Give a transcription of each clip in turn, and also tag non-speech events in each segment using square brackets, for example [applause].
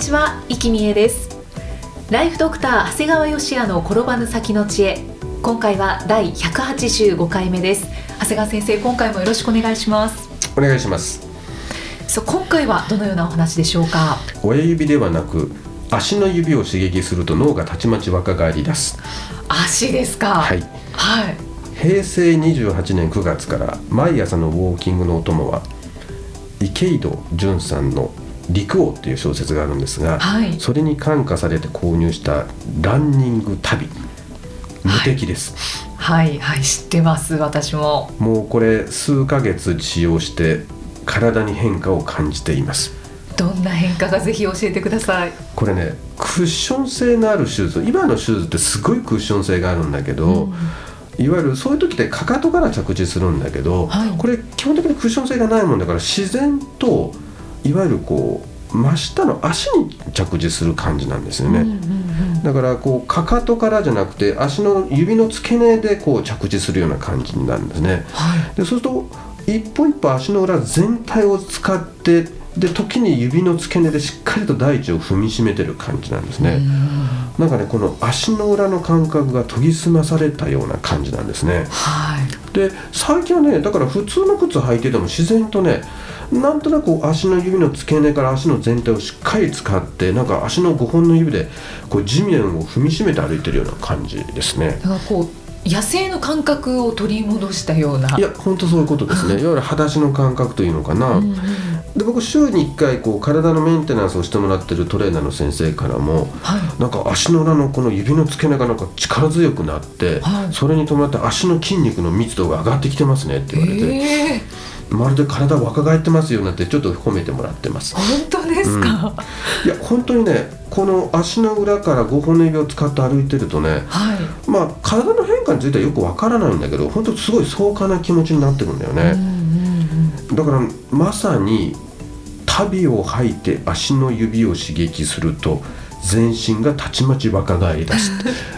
にちは、生きみえです。ライフドクター長谷川芳也の転ばぬ先の知恵。今回は第185回目です。長谷川先生、今回もよろしくお願いします。お願いします。そう今回はどのようなお話でしょうか？親指ではなく足の指を刺激すると脳がたちまち若返り出す。足ですか？はい。はい。平成28年9月から毎朝のウォーキングのお供は池井戸潤さんの「陸王」っていう小説があるんですが、はい。それに感化されて購入したランニング旅。無敵です、はい。はい。知ってます私も。もうこれ数ヶ月使用して体に変化を感じています。どんな変化かぜひ教えてください。これねクッション性のあるシューズ。今のシューズってすごいクッション性があるんだけど、うん。いわゆるそういう時ってかかとから着地するんだけど、はい。これ基本的にクッション性がないもんだから自然といわゆるこう真下の足に着地する感じなんですよね、うんうんうん。だからこうかかとからじゃなくて足の指の付け根でこう着地するような感じになるんですね。はい。でそうすると一歩一歩足の裏全体を使ってで時に指の付け根でしっかりと大地を踏みしめてる感じなんですね、なんかねこの足の裏の感覚が研ぎ澄まされたような感じなんですね。はいで最近はねだから普通の靴履いてても自然とねなんとなく足の指の付け根から足の全体をしっかり使ってなんか足の5本の指でこう地面を踏みしめて歩いてるような感じですね。だからこう野生の感覚を取り戻したような。いや本当そういうことですね。[laughs] いわゆる裸足の感覚というのかな、うんうんで僕週に1回こう体のメンテナンスをしてもらってるトレーナーの先生からもはい。なんか足の裏のこの指の付け根がなんか力強くなって、はい。それに伴って足の筋肉の密度が上がってきてますねって言われて、ええまるで体若返ってますよなんてちょっと褒めてもらってます。本当ですか、いや本当にねこの足の裏から5本の指を使って歩いてるとねはい。まあ体の変化についてはよくわからないんだけど本当すごい爽快な気持ちになってくるんだようんうね、んだからまさに足袋を履いて足の指を刺激すると全身がたちまち若返りだす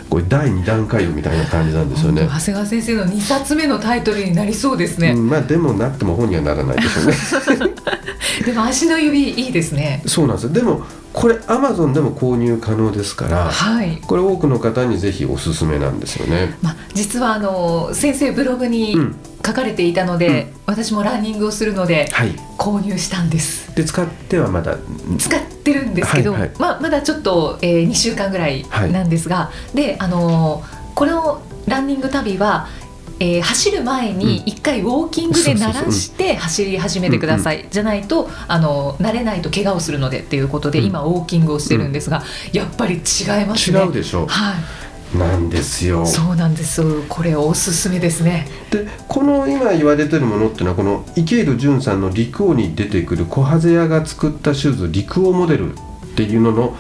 これ第2段階みたいな感じなんですよね。長谷川先生の2冊目のタイトルになりそうですね、うん。まあでもなっても本にはならないでしょうね。[laughs] でも足の指いいですね。そうなんです。よでもこれアマゾンでも購入可能ですからはい。これ多くの方にぜひおすすめなんですよね。まあ、実はあの先生ブログにうん書かれていたので、私もランニングをするのではい。購入したんです。で使ってはまだ使ってるんですけど、はいはい。まあ、まだちょっと、えー、2週間ぐらいなんですが、であのーこのランニング旅はえー走る前に一回ウォーキングで慣らして走り始めてください、じゃないとあの慣れないと怪我をするのでっていうことで、うん。今ウォーキングをしてるんですが、やっぱり違いますね。違うでしょはいなんですよ。そうなんです。これおすすめですね。でこの今言われてるものっていうのはこの池井戸潤さんの陸王に出てくる小ハゼ屋が作ったシューズ陸王モデルっていうのの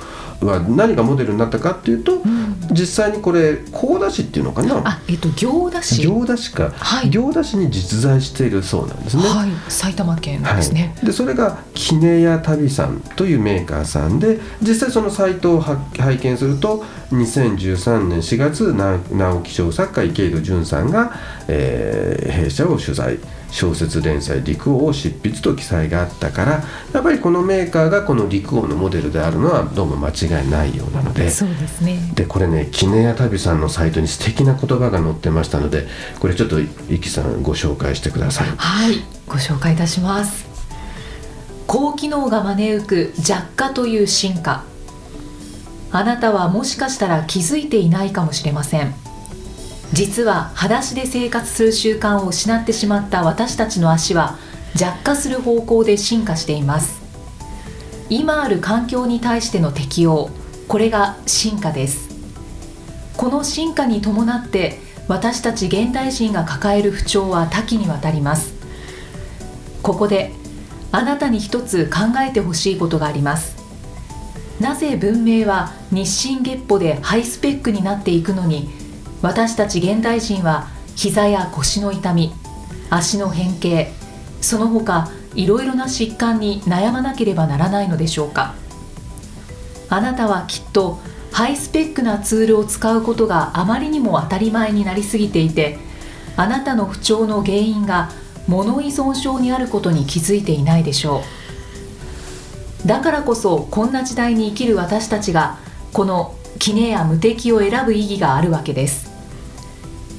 は何がモデルになったかっていうと、実際にこれ高田市っていうのかな？あえっと行田市。行田市か、はい。行田市に実在しているそうなんですね。はい。埼玉県ですね、はい、でそれがキネヤ旅さんというメーカーさんで実際そのサイトをは拝見すると2013年4月な直木賞作家池井戸潤さんが、えー弊社を取材小説連載「陸王」を執筆と記載があったからやっぱりこのメーカーがこの陸王のモデルであるのはどうも間違いないようなので。そうですねでこれねキネヤ旅さんのサイトに素敵な言葉が載ってましたのでこれちょっとイキさんご紹介してください。はいご紹介いたします高機能が招く弱化という進化あなたはもしかしたら気づいていないかもしれません実は裸足で生活する習慣を失ってしまった私たちの足は弱化する方向で進化しています。今ある環境に対しての適応これが進化です。この進化に伴って私たち現代人が抱える不調は多岐にわたります。ここであなたに一つ考えてほしいことがあります。なぜ文明は日進月歩でハイスペックになっていくのに私たち現代人は膝や腰の痛み足の変形その他いろいろな疾患に悩まなければならないのでしょうか。あなたはきっとハイスペックなツールを使うことがあまりにも当たり前になりすぎていてあなたの不調の原因が物依存症にあることに気づいていないでしょう。だからこそこんな時代に生きる私たちがこのキネや無敵を選ぶ意義があるわけです。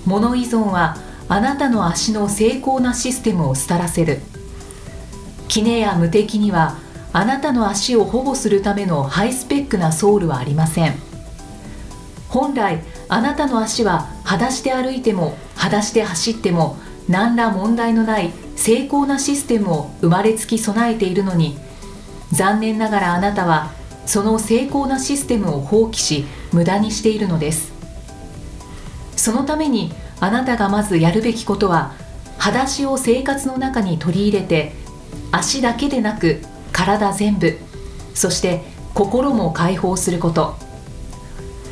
物依存はあなたの足の精巧なシステムを廃らせる。キネや無敵にはあなたの足を保護するためのハイスペックなソールはありません。本来あなたの足は裸足で歩いても裸足で走っても何ら問題のない精巧なシステムを生まれつき備えているのに残念ながらあなたはその精巧なシステムを放棄し無駄にしているのです。そのためにあなたがまずやるべきことは裸足を生活の中に取り入れて足だけでなく体全部そして心も解放すること。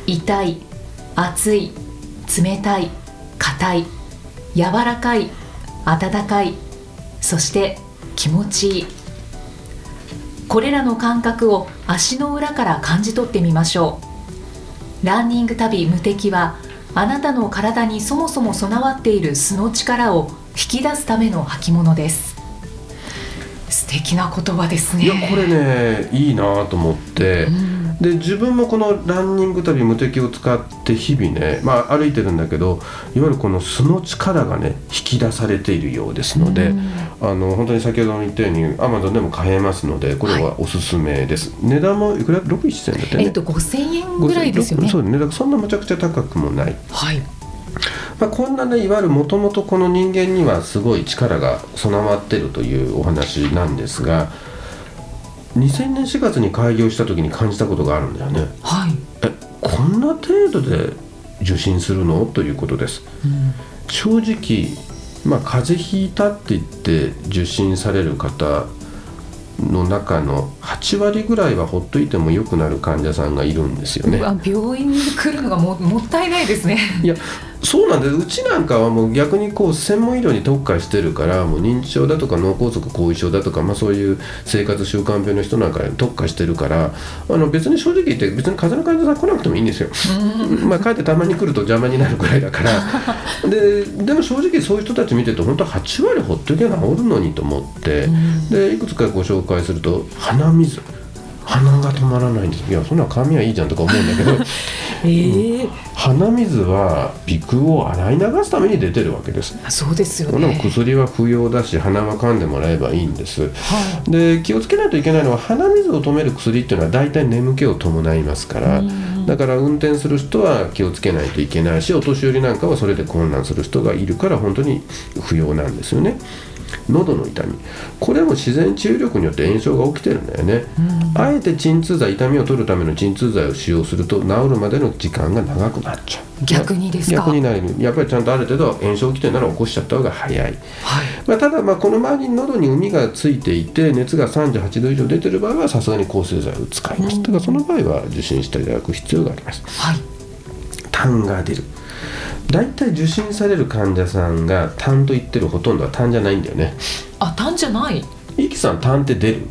痛い熱い冷たい硬い柔らかい温かいそして気持ちいい。これらの感覚を足の裏から感じ取ってみましょう。ランニング旅無敵はあなたの体にそもそも備わっている素の力を引き出すための履物です。素敵な言葉ですねいやこれねいいなと思って、うんで自分もこのランニング旅無敵を使って日々ね、まあ、歩いてるんだけどいわゆるこの素の力がね引き出されているようですので、うん、あの本当に先ほど言ったようにアマゾンでも買えますのでこれはおすすめです、はい、値段もいくら？6 1 0円だってね。えっと5000円ぐらいですよね。そうね。だからそんなむちゃくちゃ高くもない。はい。まあ、こんなねいわゆるもともとこの人間にはすごい力が備わってるというお話なんですが2000年4月に開業した時に感じたことがあるんだよね。はい、えこんな程度で受診するのということです。うん、正直まあ風邪ひいたって言って受診される方の中の8割ぐらいはほっといても良くなる患者さんがいるんですよね。病院に来るのがももったいないですね。いやそうなんです。うちなんかはもう逆にこう専門医療に特化してるからもう認知症だとか脳梗塞後遺症だとか、まあ、そういう生活習慣病の人なんかに特化してるからあの別に正直言って別に風邪の患者さん来なくてもいいんですよ。まあ帰ってたまに来ると邪魔になるくらいだから。[laughs] ででも正直そういう人たち見てると本当8割ほっときゃ治るのにと思って。でいくつかご紹介すると鼻水。鼻が止まらないんです。いやそんな髪はいいじゃんとか思うんだけど、[laughs] えー、鼻水は鼻腔を洗い流すために出てるわけです。そうですよね。薬は不要だし鼻は噛んでもらえばいいんです、はい、で気をつけないといけないのは鼻水を止める薬っていうのは大体眠気を伴いますからだから運転する人は気をつけないといけないしお年寄りなんかはそれで混乱する人がいるから本当に不要なんですよね喉の痛み。これも自然治癒力によって炎症が起きてるんだよね、うん、あえて鎮痛剤痛みを取るための鎮痛剤を使用すると治るまでの時間が長くなっちゃう。逆にですか？逆になる。やっぱりちゃんとある程度炎症起きてるなら起こしちゃった方が早い、はい。まあ、ただまあこの周りに喉に膿がついていて熱が38度以上出てる場合はさすがに抗生剤を使います、うん、だからその場合は受診していただく必要があります、はい、痰が出る大体受診される患者さんが痰と言ってるほとんどは痰じゃないんだよね。あ痰じゃない？イキさん痰って出る？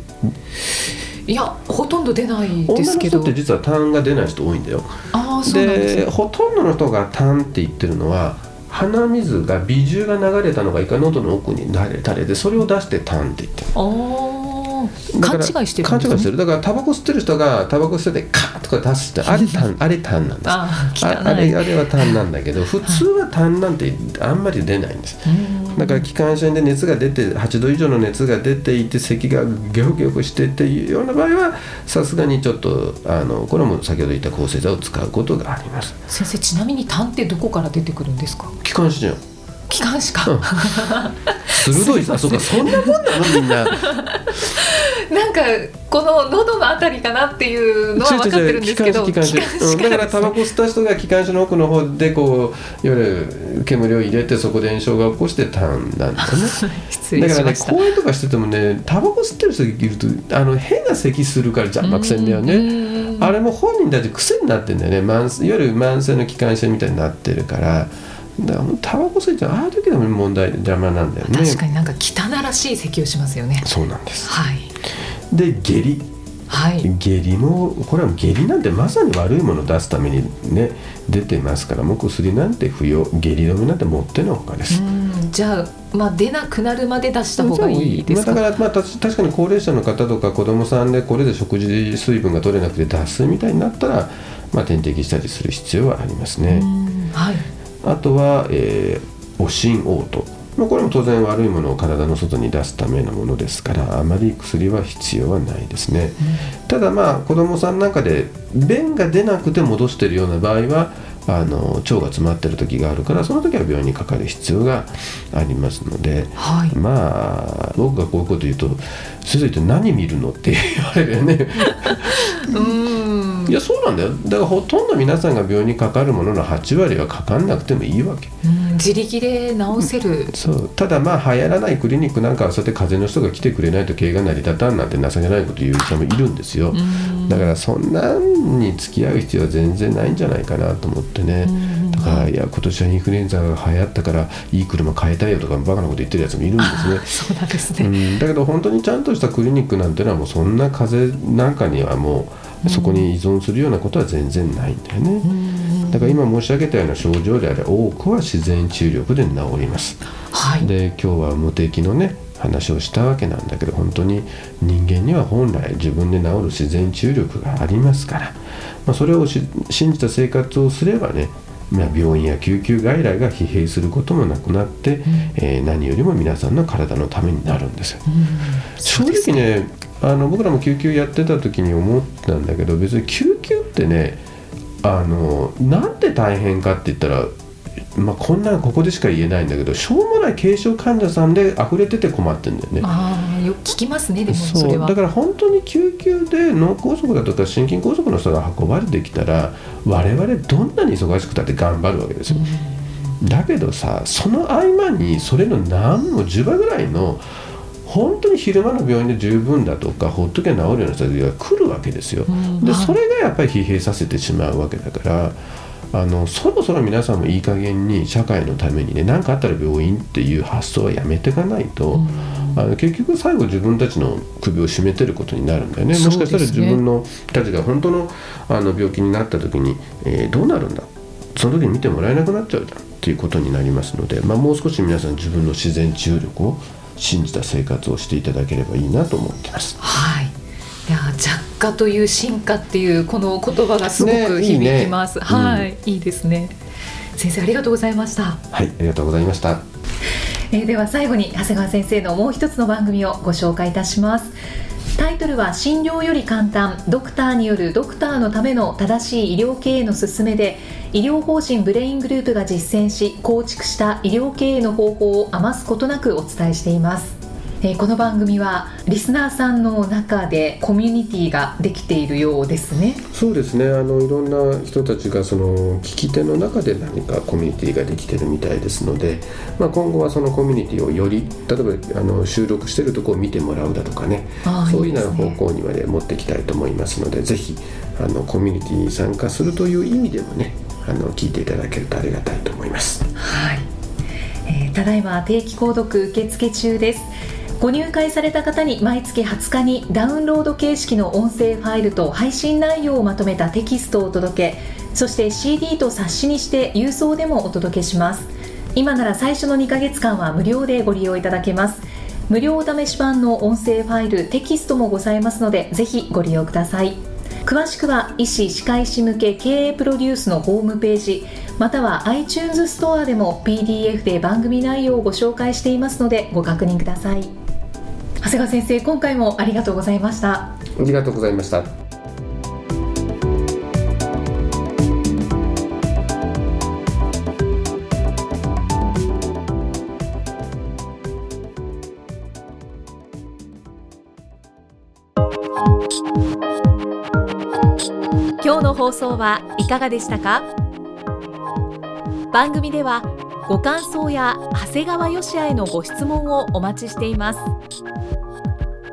いやほとんど出ないですけど。女の人って実は痰が出ない人多いんだよ。ああそうなんです、ね、ほとんどの人が痰って言ってるのは鼻水が鼻中が流れたのがいか喉の奥に垂れ垂れでそれを出して痰って言ってる。ああ勘違いしてる、ね、勘違いしてる。だからタバコ吸ってる人がタバコ吸ってカーとか出すってあれ単 [laughs] あれ単なんです。ああれあれは単なんだけど [laughs] 普通は単なんてあんまり出ないんです。だから気管支炎で熱が出て8度以上の熱が出ていて咳がギョギョしてっていうような場合はさすがにちょっとあのこれも先ほど言った抗生剤を使うことがあります先生ちなみに痰ってどこから出てくるんですか気管支じゃん気管支か、うん鋭いさそうかそんなもんなのみんななんかこの喉のあたりかなっていうのは分かってるんですけど気管支気管支うんだからタバコ吸った人が気管支の奥の方でこういわゆる煙を入れてそこで炎症が起こして痰なんだよね。失だからね公園とかしててもねタバコ吸ってる人がいるとあの変な咳するから邪魔くせんだよね。ねあれも本人たち癖になってんだよね。慢性いわゆる慢性の気管支みたいになってるから。だからタバコ吸いってああいう時でも問題邪魔なんだよね。確かになんか汚らしい咳をしますよね。そうなんです。はいで下痢。はい。下痢もこれは下痢なんてまさに悪いものを出すためにね出てますからもう薬なんて不要下痢止めなんてもってのほかです。うん。じゃあまあ出なくなるまで出した方がいいですか？まあだから、まあ、た確かに高齢者の方とか子供さんでこれで食事水分が取れなくて脱水みたいになったら、まあ、点滴したりする必要はありますね。うん。はい。あとは、えー、おしん嘔吐まあこれも当然悪いものを体の外に出すためのものですからあまり薬は必要はないですね、ただまあ子供さんなんかで便が出なくて戻してるような場合はあの腸が詰まってる時があるからその時は病院にかかる必要がありますのではいまあ僕がこういうこと言うと「先生って何見るの?」って言われるよね。[laughs] うんいやそうなんだよ。だからほとんど皆さんが病院にかかるものの8割はかかんなくてもいいわけ。うん自力で治せる。そう。ただまあ流行らないクリニックなんかはそうやって風邪の人が来てくれないと経営が成り立たんなんて情けないこと言う人もいるんですよ。うん。だからそんなんに付き合う必要は全然ないんじゃないかなと思ってね。うん。だからいや今年はインフルエンザが流行ったからいい車買いたいよとかバカなこと言ってるやつもいるんですね。[laughs] そうなんですね、うん、だけど本当にちゃんとしたクリニックなんてのはもうそんな風邪なんかにはもうそこに依存するようなことは全然ないんだよね、うん。だから今申し上げたような症状であれ多くは自然治癒力で治ります。はい。で今日は無敵のね話をしたわけなんだけど本当に人間には本来自分で治る自然治癒力がありますから、まあ、それをし信じた生活をすればねまあ病院や救急外来が疲弊することもなくなって、えー何よりも皆さんの体のためになるんですよ。正直ね。あの僕らも救急やってた時に思ったんだけど別に救急ってねあのなんで大変かって言ったら、まあ、こんなここでしか言えないんだけどしょうもない軽症患者さんで溢れてて困ってんだよね。ああよく聞きますねでもそれはだから本当に救急で脳梗塞だとか心筋梗塞の人が運ばれてきたら我々どんなに忙しくたって頑張るわけですよ。だけどさその合間にそれの何も10倍ぐらいの本当に昼間の病院で十分だとかほっときゃ治るような人たちが来るわけですよ。でそれがやっぱり疲弊させてしまうわけだからあのそろそろ皆さんもいい加減に社会のためにね何かあったら病院っていう発想はやめていかないと、あの結局最後自分たちの首を絞めてることになるんだよね。もしかしたら自分のたちが本当のあの病気になった時に、えーどうなるんだ？その時に見てもらえなくなっちゃうじゃんっていうことになりますので、まあ、もう少し皆さん自分の自然治癒力を信じた生活をしていただければいいなと思ってます。はいいや弱化という進化っていうこの言葉がすごくねいいね響きます、はい、いいですね。先生ありがとうございました、はい、ありがとうございました。えーでは最後に長谷川先生のもう一つの番組をご紹介いたします。タイトルは診療より簡単。ドクターによるドクターのための正しい医療経営の勧めで医療法人ブレイングループが実践し構築した医療経営の方法を余すことなくお伝えしていますえーこの番組はリスナーさんの中でコミュニティができているようですね。そうですね。あのいろんな人たちがその聞き手の中で何かコミュニティができてるみたいですので、まあ、今後はそのコミュニティをより例えばあの収録してるとこを見てもらうだとかね。そういうような方向にまで持っていきたいと思いますのでぜひあのコミュニティに参加するという意味でもねあの聞いていただけるとありがたいと思います。はい、えーただいま定期購読受付中ですご入会された方に毎月20日にダウンロード形式の音声ファイルと配信内容をまとめたテキストをお届けそして CD と冊子にして郵送でもお届けします。今なら最初の2ヶ月間は無料でご利用いただけます。無料お試し版の音声ファイルテキストもございますのでぜひご利用ください。詳しくは医師・歯科医師向け経営プロデュースのホームページまたは iTunes ストアでも PDF で番組内容をご紹介していますのでご確認ください。長谷川先生今回もありがとうございました。ありがとうございました。今日の放送はいかがでしたか？番組ではご感想や長谷川芳也へのご質問をお待ちしています。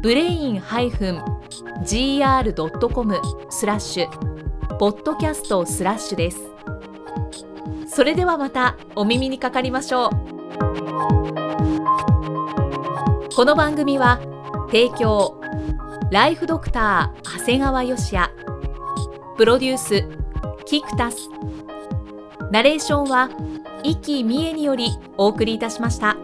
brain-gr.com スラッシュ。ポッドキャストスラッシュです。それではまたお耳にかかりましょう。この番組は提供ライフドクター長谷川芳也。プロデュースキクタス。ナレーションは生きみえによりお送りいたしました。